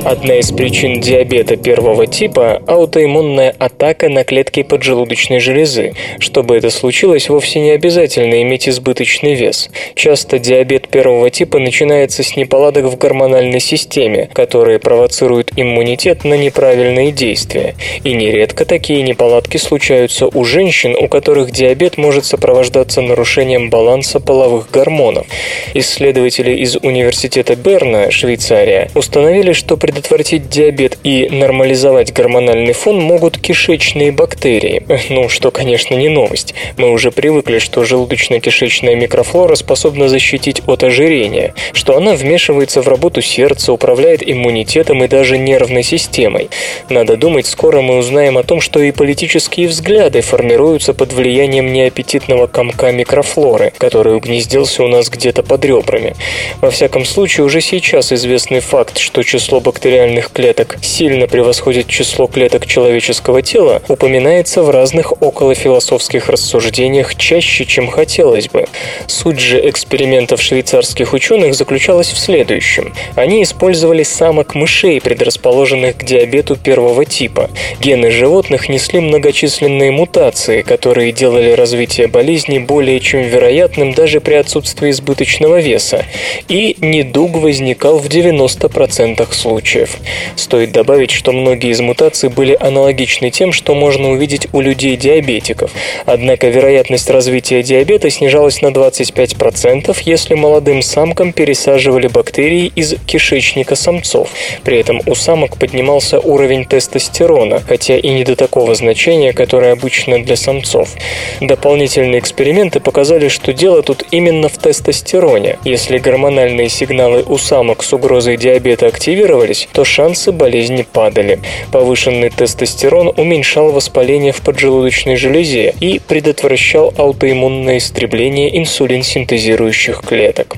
Одна из причин диабета первого типа – аутоиммунная атака на клетки поджелудочной железы. Чтобы это случилось, вовсе не обязательно иметь избыточный вес. Часто диабет первого типа начинается с неполадок в гормональной системе, которые провоцируют иммунитет на неправильные действия. И нередко такие неполадки случаются у женщин, у которых диабет может сопровождаться нарушением баланса половых гормонов. Исследователи из Университета Берна, Швейцария, установили, что предотвращение предотвратить диабет и нормализовать гормональный фон могут кишечные бактерии. Ну, что, конечно, не новость. Мы уже привыкли, что желудочно-кишечная микрофлора способна защитить от ожирения, что она вмешивается в работу сердца, управляет иммунитетом и даже нервной системой. Надо думать, скоро мы узнаем о том, что и политические взгляды формируются под влиянием неаппетитного комка микрофлоры, который угнездился у нас где-то под ребрами. Во всяком случае, уже сейчас известный факт, что число бактерий бактериальных клеток сильно превосходит число клеток человеческого тела, упоминается в разных околофилософских рассуждениях чаще, чем хотелось бы. Суть же экспериментов швейцарских ученых заключалась в следующем. Они использовали самок мышей, предрасположенных к диабету первого типа. Гены животных несли многочисленные мутации, которые делали развитие болезни более чем вероятным даже при отсутствии избыточного веса. И недуг возникал в 90% случаев случаев. Стоит добавить, что многие из мутаций были аналогичны тем, что можно увидеть у людей-диабетиков. Однако вероятность развития диабета снижалась на 25%, если молодым самкам пересаживали бактерии из кишечника самцов. При этом у самок поднимался уровень тестостерона, хотя и не до такого значения, которое обычно для самцов. Дополнительные эксперименты показали, что дело тут именно в тестостероне. Если гормональные сигналы у самок с угрозой диабета активировались, то шансы болезни падали. Повышенный тестостерон уменьшал воспаление в поджелудочной железе и предотвращал аутоиммунное истребление инсулин-синтезирующих клеток.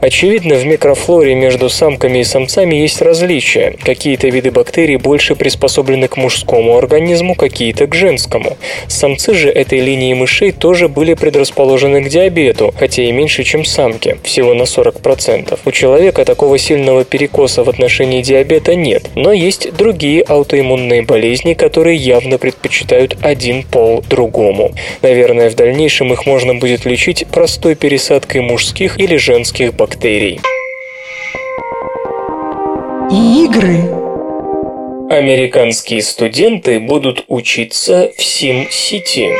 Очевидно, в микрофлоре между самками и самцами есть различия. Какие-то виды бактерий больше приспособлены к мужскому организму, какие-то к женскому. Самцы же этой линии мышей тоже были предрасположены к диабету, хотя и меньше, чем самки, всего на 40%. У человека такого сильного перекоса в отношении диабета нет, но есть другие аутоиммунные болезни, которые явно предпочитают один пол другому. Наверное, в дальнейшем их можно будет лечить простой пересадкой мужских или женских бактерий. Игры. Американские студенты будут учиться в Сим-Сити.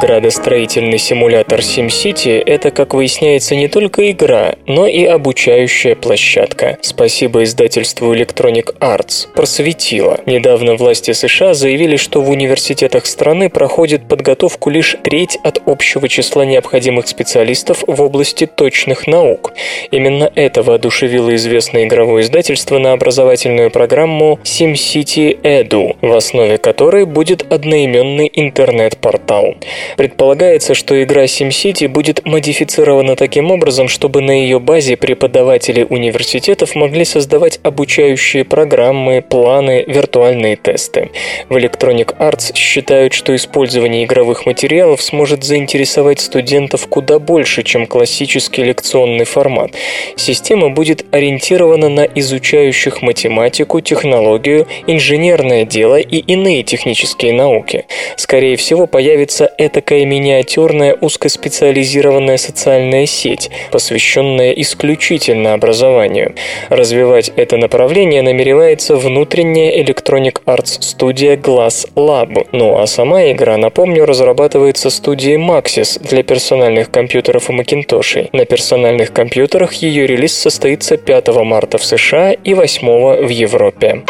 Градостроительный симулятор SimCity – это, как выясняется, не только игра, но и обучающая площадка. Спасибо издательству Electronic Arts. Просветило. Недавно власти США заявили, что в университетах страны проходит подготовку лишь треть от общего числа необходимых специалистов в области точных наук. Именно это воодушевило известное игровое издательство на образовательную программу SimCity Edu, в основе которой будет одноименный интернет-портал. Предполагается, что игра SimCity будет модифицирована таким образом, чтобы на ее базе преподаватели университетов могли создавать обучающие программы, планы, виртуальные тесты. В Electronic Arts считают, что использование игровых материалов сможет заинтересовать студентов куда больше, чем классический лекционный формат. Система будет ориентирована на изучающих математику, технологию, инженерное дело и иные технические науки. Скорее всего, появится этакая миниатюрная узкоспециализированная социальная сеть, посвященная исключительно образованию. Развивать это направление намеревается внутренняя Electronic Arts студия Glass Lab. Ну а сама игра, напомню, разрабатывается студией Maxis для персональных компьютеров и Macintosh. На персональных компьютерах ее релиз состоится 5 марта в США и 8 в Европе.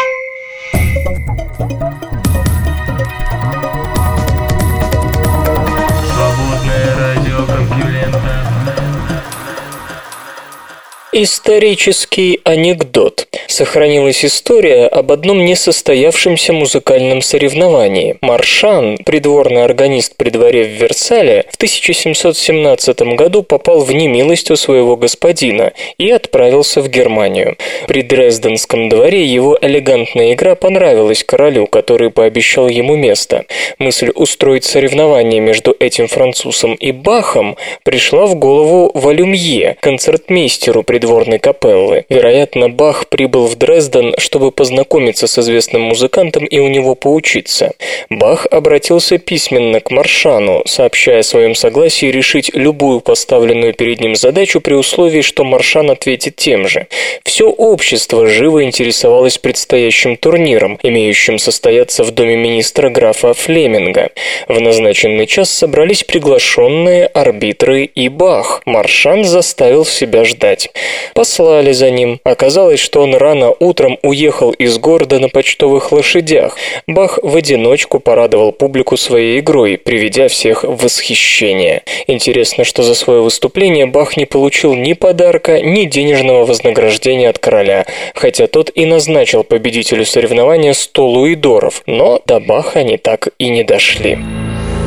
Исторический анекдот. Сохранилась история об одном несостоявшемся музыкальном соревновании. Маршан, придворный органист при дворе в Версале, в 1717 году попал в немилость у своего господина и отправился в Германию. При Дрезденском дворе его элегантная игра понравилась королю, который пообещал ему место. Мысль устроить соревнование между этим французом и Бахом пришла в голову Валюмье, концертмейстеру придворной капеллы. Вероятно, Бах прибыл в Дрезден, чтобы познакомиться с известным музыкантом и у него поучиться. Бах обратился письменно к Маршану, сообщая о своем согласии решить любую поставленную перед ним задачу при условии, что Маршан ответит тем же. Все общество живо интересовалось предстоящим турниром, имеющим состояться в доме министра графа Флеминга. В назначенный час собрались приглашенные арбитры и Бах. Маршан заставил себя ждать. Послали за ним. Оказалось, что он рано утром уехал из города на почтовых лошадях. Бах в одиночку порадовал публику своей игрой, приведя всех в восхищение. Интересно, что за свое выступление Бах не получил ни подарка, ни денежного вознаграждения от короля, хотя тот и назначил победителю соревнования 100 луидоров, но до Баха они так и не дошли.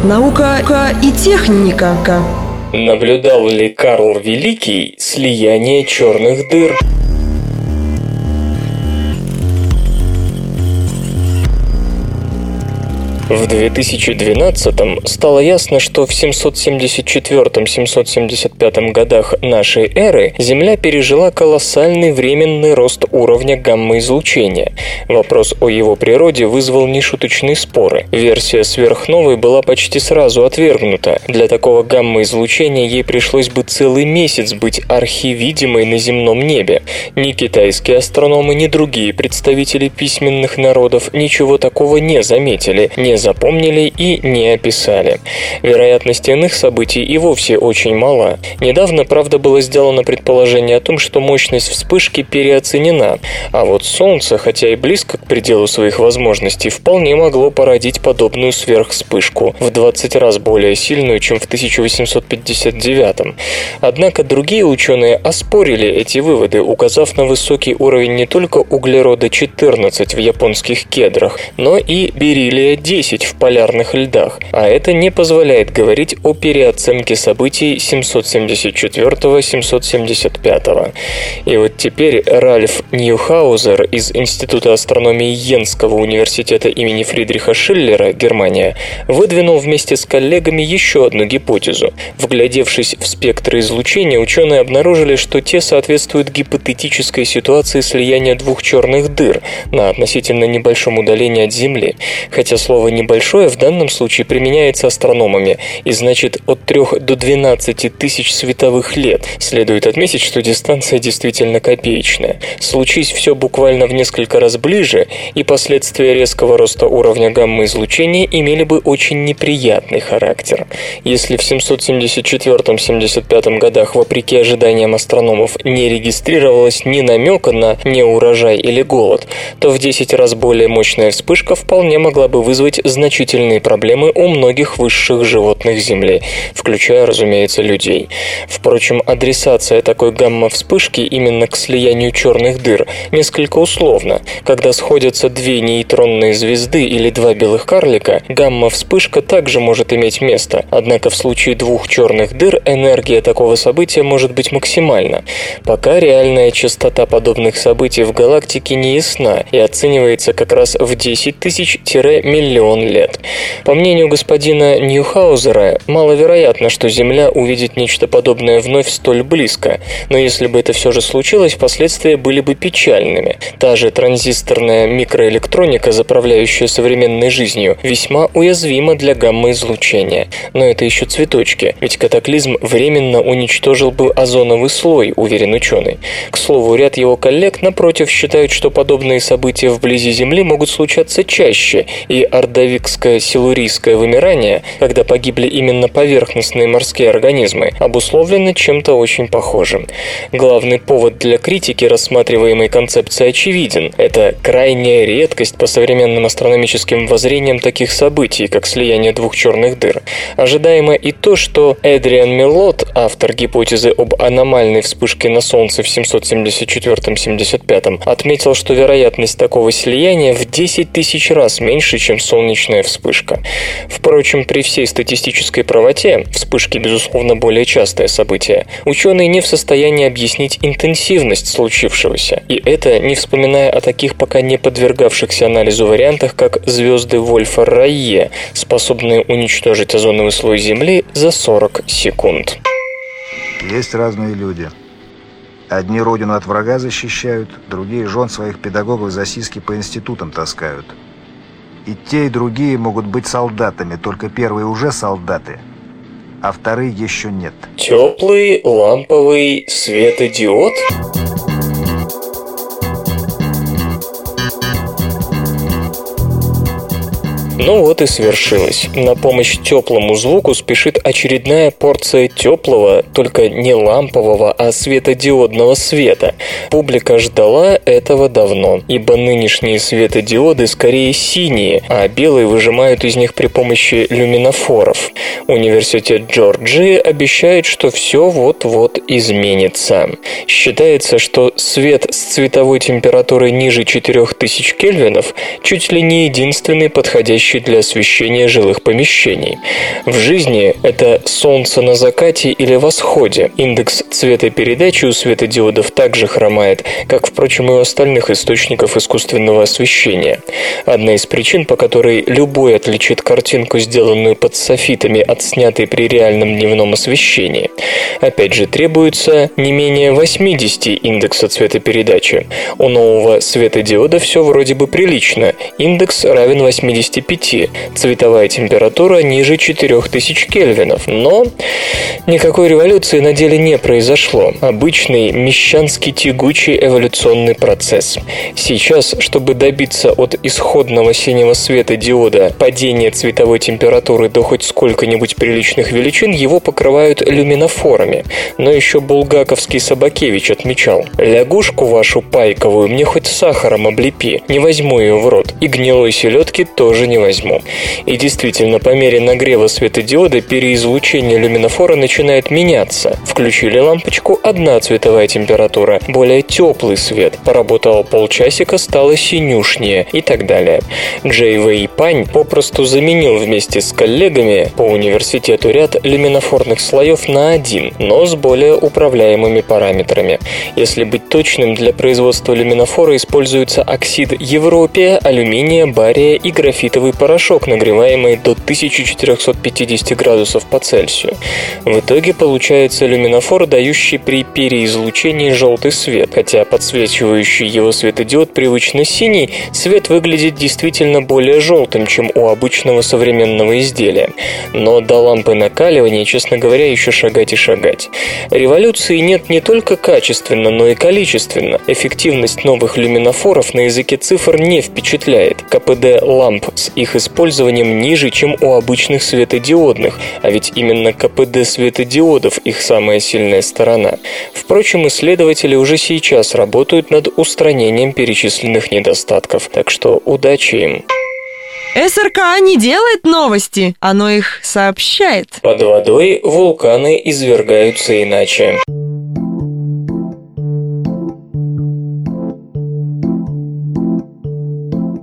Наука и техника. Наблюдал ли Карл Великий слияние черных дыр? В 2012 стало ясно, что в 774-775 годах нашей эры Земля пережила колоссальный временный рост уровня гамма-излучения. Вопрос о его природе вызвал нешуточные споры. Версия сверхновой была почти сразу отвергнута. Для такого гамма-излучения ей пришлось бы целый месяц быть архивидимой на земном небе. Ни китайские астрономы, ни другие представители письменных народов ничего такого не заметили, не запомнили и не описали. Вероятность иных событий и вовсе очень мала. Недавно, правда, было сделано предположение о том, что мощность вспышки переоценена, а вот Солнце, хотя и близко к пределу своих возможностей, вполне могло породить подобную сверхвспышку, в 20 раз более сильную, чем в 1859. Однако другие ученые оспорили эти выводы, указав на высокий уровень не только углерода-14 в японских кедрах, но и бериллия-10 в полярных льдах, а это не позволяет говорить о переоценке событий 774-775. И вот теперь Ральф Ньюхаузер из Института астрономии Йенского университета имени Фридриха Шиллера, Германия, выдвинул вместе с коллегами еще одну гипотезу. Вглядевшись в спектры излучения, ученые обнаружили, что те соответствуют гипотетической ситуации слияния двух черных дыр на относительно небольшом удалении от Земли. Хотя слово «небольшое» в данном случае применяется астрономами и значит от 3 до 12 тысяч световых лет. Следует отметить, что дистанция действительно копеечная. Случись все буквально в несколько раз ближе, и последствия резкого роста уровня гамма-излучения имели бы очень неприятный характер. Если в 774-75 годах, вопреки ожиданиям астрономов, не регистрировалось ни намека на неурожай или голод, то в 10 раз более мощная вспышка вполне могла бы вызвать значительные проблемы у многих высших животных Земли, включая, разумеется, людей. Впрочем, адресация такой гамма-вспышки именно к слиянию черных дыр несколько условно. Когда сходятся две нейтронные звезды или два белых карлика, гамма-вспышка также может иметь место, однако в случае двух черных дыр энергия такого события может быть максимальна. Пока реальная частота подобных событий в галактике не ясна и оценивается как раз в 10 тысяч-миллион лет. По мнению господина Ньюхаузера, маловероятно, что Земля увидит нечто подобное вновь столь близко, но если бы это все же случилось, последствия были бы печальными. Та же транзисторная микроэлектроника, заправляющая современной жизнью, весьма уязвима для гамма-излучения. Но это еще цветочки, ведь катаклизм временно уничтожил бы озоновый слой, уверен ученый. К слову, ряд его коллег, напротив, считают, что подобные события вблизи Земли могут случаться чаще, и орда ордовикско-силурийское вымирание, когда погибли именно поверхностные морские организмы, обусловлено чем-то очень похожим. Главный повод для критики рассматриваемой концепции очевиден. Это крайняя редкость по современным астрономическим воззрениям таких событий, как слияние двух черных дыр. Ожидаемо и то, что Эдриан Мелот, автор гипотезы об аномальной вспышке на Солнце в 774-75, отметил, что вероятность такого слияния в 10 тысяч раз меньше, чем солнечная вспышка. Впрочем, при всей статистической правоте, вспышки, безусловно, более частое событие, ученые не в состоянии объяснить интенсивность случившегося, и это не вспоминая о таких пока не подвергавшихся анализу вариантах, как звезды Вольфа Райе, способные уничтожить озоновый слой Земли за 40 секунд. Есть разные люди. Одни родину от врага защищают, другие жен своих педагогов за сиськи по институтам таскают. И те, и другие могут быть солдатами, только первые уже солдаты, а вторые еще нет. Теплый ламповый светодиод? Ну вот и свершилось. На помощь теплому звуку спешит очередная порция теплого, только не лампового, а светодиодного света. Публика ждала этого давно, ибо нынешние светодиоды скорее синие, а белые выжимают из них при помощи люминофоров. Университет Джорджии обещает, что все вот-вот изменится. Считается, что свет с цветовой температурой ниже 4000 кельвинов чуть ли не единственный подходящий для освещения жилых помещений. В жизни это солнце на закате или восходе. Индекс цветопередачи у светодиодов также хромает, как, впрочем, и у остальных источников искусственного освещения. Одна из причин, по которой любой отличит картинку, сделанную под софитами, от снятой при реальном дневном освещении. Опять же, требуется не менее 80 индекса цветопередачи. У нового светодиода все вроде бы прилично. Индекс равен 85, цветовая температура ниже 4000 кельвинов. Но никакой революции на деле не произошло. Обычный мещанский тягучий эволюционный процесс. Сейчас, чтобы добиться от исходного синего света диода падения цветовой температуры до хоть сколько-нибудь приличных величин, его покрывают люминофорами. Но еще булгаковский Собакевич отмечал, «Лягушку вашу пайковую мне хоть сахаром облепи, не возьму ее в рот, и гнилой селедки тоже не возьму». И действительно, по мере нагрева светодиода переизлучение люминофора начинает меняться. Включили лампочку, одна цветовая температура, более теплый свет. Поработал полчасика, стало синюшнее и так далее. Джей Вэй Пань попросту заменил вместе с коллегами по университету ряд люминофорных слоев на один, но с более управляемыми параметрами. Если быть точным, для производства люминофора используется оксид Европия, алюминия, бария и графитовый порошок, нагреваемый до 1450 градусов по Цельсию. В итоге получается люминофор, дающий при переизлучении желтый свет, хотя подсвечивающий его светодиод привычно синий, свет выглядит действительно более желтым, чем у обычного современного изделия. Но до лампы накаливания, честно говоря, еще шагать и шагать. Революции нет не только качественно, но и количественно. Эффективность новых люминофоров на языке цифр не впечатляет. КПД ламп с их использованием ниже, чем у обычных светодиодных, а ведь именно КПД светодиодов их самая сильная сторона. Впрочем, исследователи уже сейчас работают над устранением перечисленных недостатков, так что удачи им. СРК не делает новости, оно их сообщает. Под водой вулканы извергаются иначе.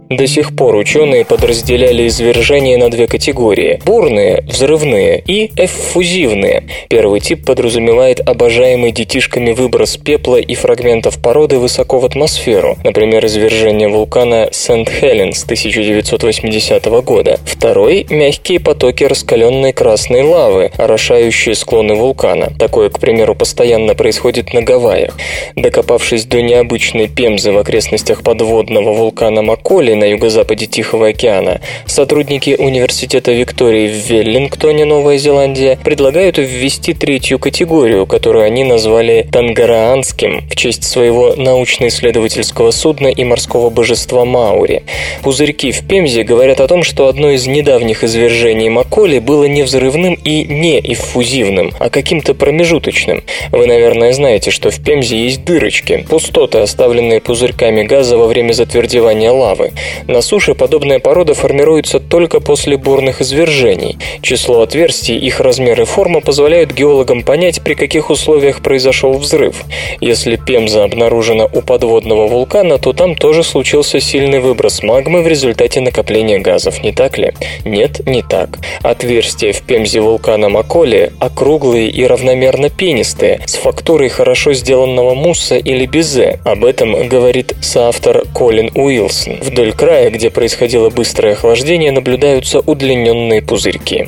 До сих пор ученые подразделяли извержения на две категории – бурные, взрывные и эффузивные. Первый тип подразумевает обожаемый детишками выброс пепла и фрагментов породы высоко в атмосферу, например, извержение вулкана Сент-Хеленс 1980 года. Второй – мягкие потоки раскаленной красной лавы, орошающие склоны вулкана. Такое, к примеру, постоянно происходит на Гавайях. Докопавшись до необычной пемзы в окрестностях подводного вулкана Маколи на юго-западе Тихого океана, сотрудники университета Виктории в Веллингтоне, Новая Зеландия, предлагают ввести третью категорию, которую они назвали Тангараанским в честь своего научно-исследовательского судна и морского божества Маури. Пузырьки в Пемзе говорят о том, что одно из недавних извержений Маколи было не взрывным и не эффузивным, а каким-то промежуточным. Вы, наверное, знаете, что в Пемзе есть дырочки, пустоты, оставленные пузырьками газа во время затвердевания лавы. На суше подобная порода формируется только после бурных извержений. Число отверстий, их размер и форма позволяют геологам понять, при каких условиях произошел взрыв. Если Пемза обнаружена у подводного вулкана, то там тоже случился сильный выброс магмы в результате накопления газов, не так ли? Нет, не так. Отверстия в Пемзе вулкана Маколи округлые и равномерно пенистые, с фактурой хорошо сделанного мусса или безе. Об этом говорит соавтор Колин Уилсон. Вдоль края, где происходило быстрое охлаждение, наблюдаются удлиненные пузырьки.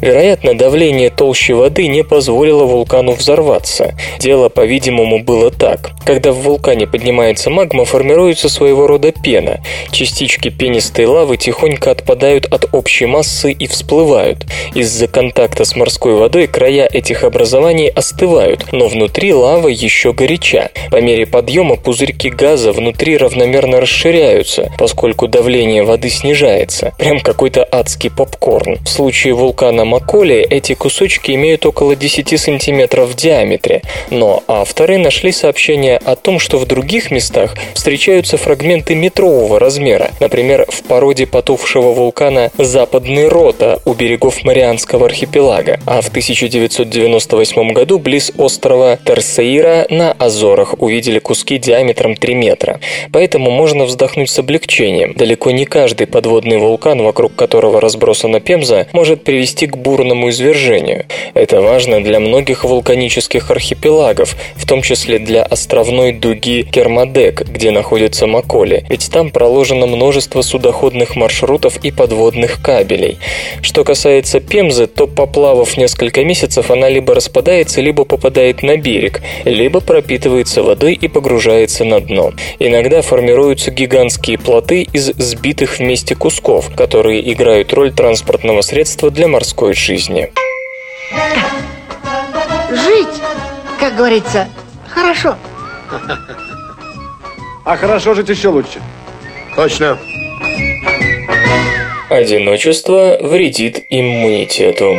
Вероятно, давление толщи воды не позволило вулкану взорваться. Дело, по-видимому, было так. Когда в вулкане поднимается магма, формируется своего рода пена. Частички пенистой лавы тихонько отпадают от общей массы и всплывают. Из-за контакта с морской водой края этих образований остывают, но внутри лава еще горяча. По мере подъема пузырьки газа внутри равномерно расширяются, поскольку давление воды снижается. Прям какой-то адский попкорн. В случае вулкана Маколи эти кусочки имеют около 10 сантиметров в диаметре, но авторы нашли сообщение о том, что в других местах встречаются фрагменты метрового размера, например, в породе потухшего вулкана Западный Рота у берегов Марианского архипелага, а в 1998 году близ острова Терсеира на Азорах увидели куски диаметром 3 метра. Поэтому можно вздохнуть с облегчением. Далеко не каждый подводный вулкан, вокруг которого разбросана Пемза, может привести к бурному извержению. Это важно для многих вулканических архипелагов, в том числе для островной дуги Кермадек, где находится Маколи, ведь там проложено множество судоходных маршрутов и подводных кабелей. Что касается Пемзы, то поплавав несколько месяцев, она либо распадается, либо попадает на берег, либо пропитывается водой и погружается на дно. Иногда формируются гигантские плоты из сбитых вместе кусков, которые играют роль транспортного средства для морской жизни. Жить, как говорится, хорошо. А хорошо жить еще лучше. Точно. Одиночество вредит иммунитету.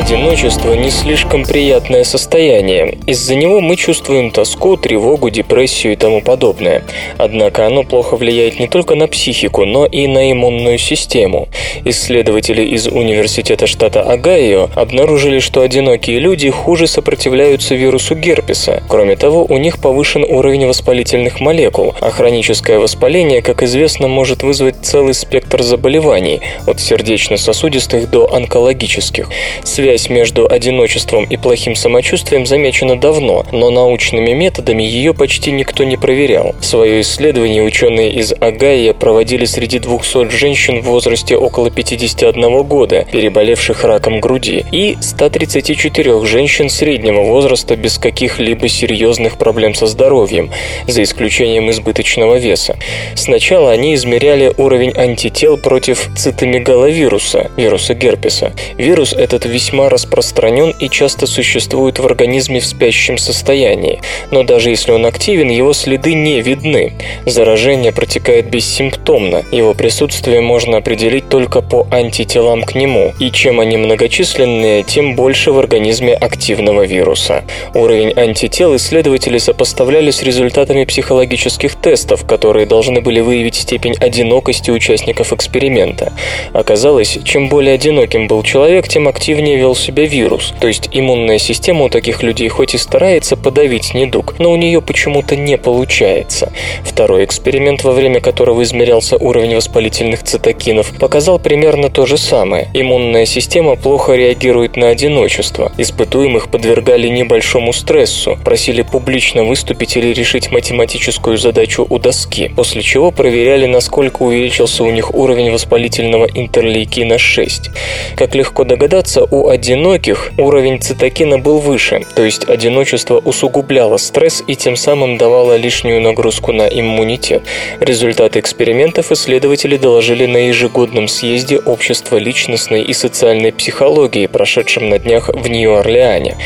Одиночество не слишком приятное состояние. Из-за него мы чувствуем тоску, тревогу, депрессию и тому подобное. Однако оно плохо влияет не только на психику, но и на иммунную систему. Исследователи из Университета штата Огайо обнаружили, что одинокие люди хуже сопротивляются вирусу герпеса. Кроме того, у них повышен уровень воспалительных молекул, а хроническое воспаление, как известно, может вызвать целый спектр заболеваний, от сердечно-сосудистых до онкологических. Связь между одиночеством и плохим самочувствием замечена давно, но научными методами ее почти никто не проверял. Свое исследование ученые из Агая проводили среди 200 женщин в возрасте около 51 года, переболевших раком груди, и 134 женщин среднего возраста без каких-либо серьезных проблем со здоровьем, за исключением избыточного веса. Сначала они измеряли уровень антител против цитомегаловируса, вируса герпеса. Вирус этот весьма распространен и часто существует в организме в спящем состоянии, но даже если он активен, его следы не видны. Заражение протекает бессимптомно, его присутствие можно определить только по антителам к нему, и чем они многочисленнее, тем больше в организме активного вируса. Уровень антител исследователи сопоставляли с результатами психологических тестов, которые должны были выявить степень одинокости участников эксперимента. Оказалось, чем более одиноким был человек, тем активнее вел себя вирус, то есть иммунная система у таких людей хоть и старается подавить недуг, но у нее почему-то не получается. Второй эксперимент, во время которого измерялся уровень воспалительных цитокинов, показал примерно то же самое. Иммунная система плохо реагирует на одиночество. Испытуемых подвергали небольшому стрессу, просили публично выступить или решить математическую задачу у доски, после чего проверяли, насколько увеличился у них уровень воспалительного интерлейкина 6. Как легко догадаться, у одиноких уровень цитокина был выше, то есть одиночество усугубляло стресс и тем самым давало лишнюю нагрузку на иммунитет. Результаты экспериментов исследователи доложили на ежегодном съезде Общества личностной и социальной психологии, прошедшем на днях в Нью-Орлеане.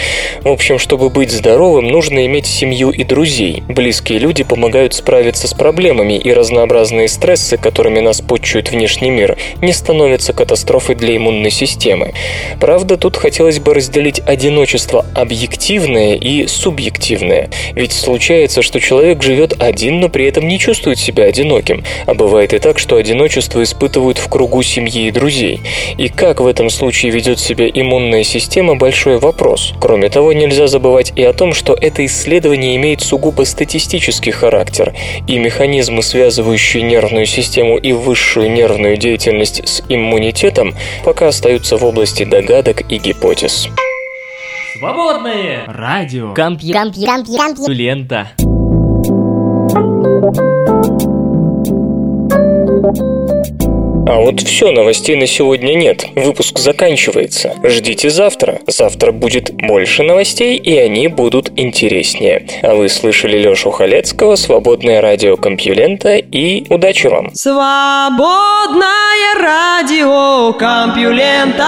В общем, чтобы быть здоровым, нужно иметь семью и друзей. Близкие люди помогают справиться с проблемами, и разнообразные стрессы, которыми нас почует внешний мир, не становятся катастрофой для иммунной системы. Правда, тут хотелось бы разделить одиночество объективное и субъективное. Ведь случается, что человек живет один, но при этом не чувствует себя одиноким. А бывает и так, что одиночество испытывают в кругу семьи и друзей. И как в этом случае ведет себя иммунная система – большой вопрос. Кроме того, нельзя забывать и о том, что это исследование имеет сугубо статистический характер, и механизмы, связывающие нервную систему и высшую нервную деятельность с иммунитетом, пока остаются в области догадок гипотез. Свободное радио. Компью... Компью... Компью... Компью... Лента. А вот все, новостей на сегодня нет. Выпуск заканчивается. Ждите завтра. Завтра будет больше новостей, и они будут интереснее. А вы слышали Лешу Халецкого, Свободное радио Компьюлента, и удачи вам. Свободное радио Компьюлента.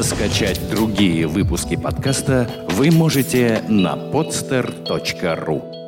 Скачать другие выпуски подкаста вы можете на podster.ru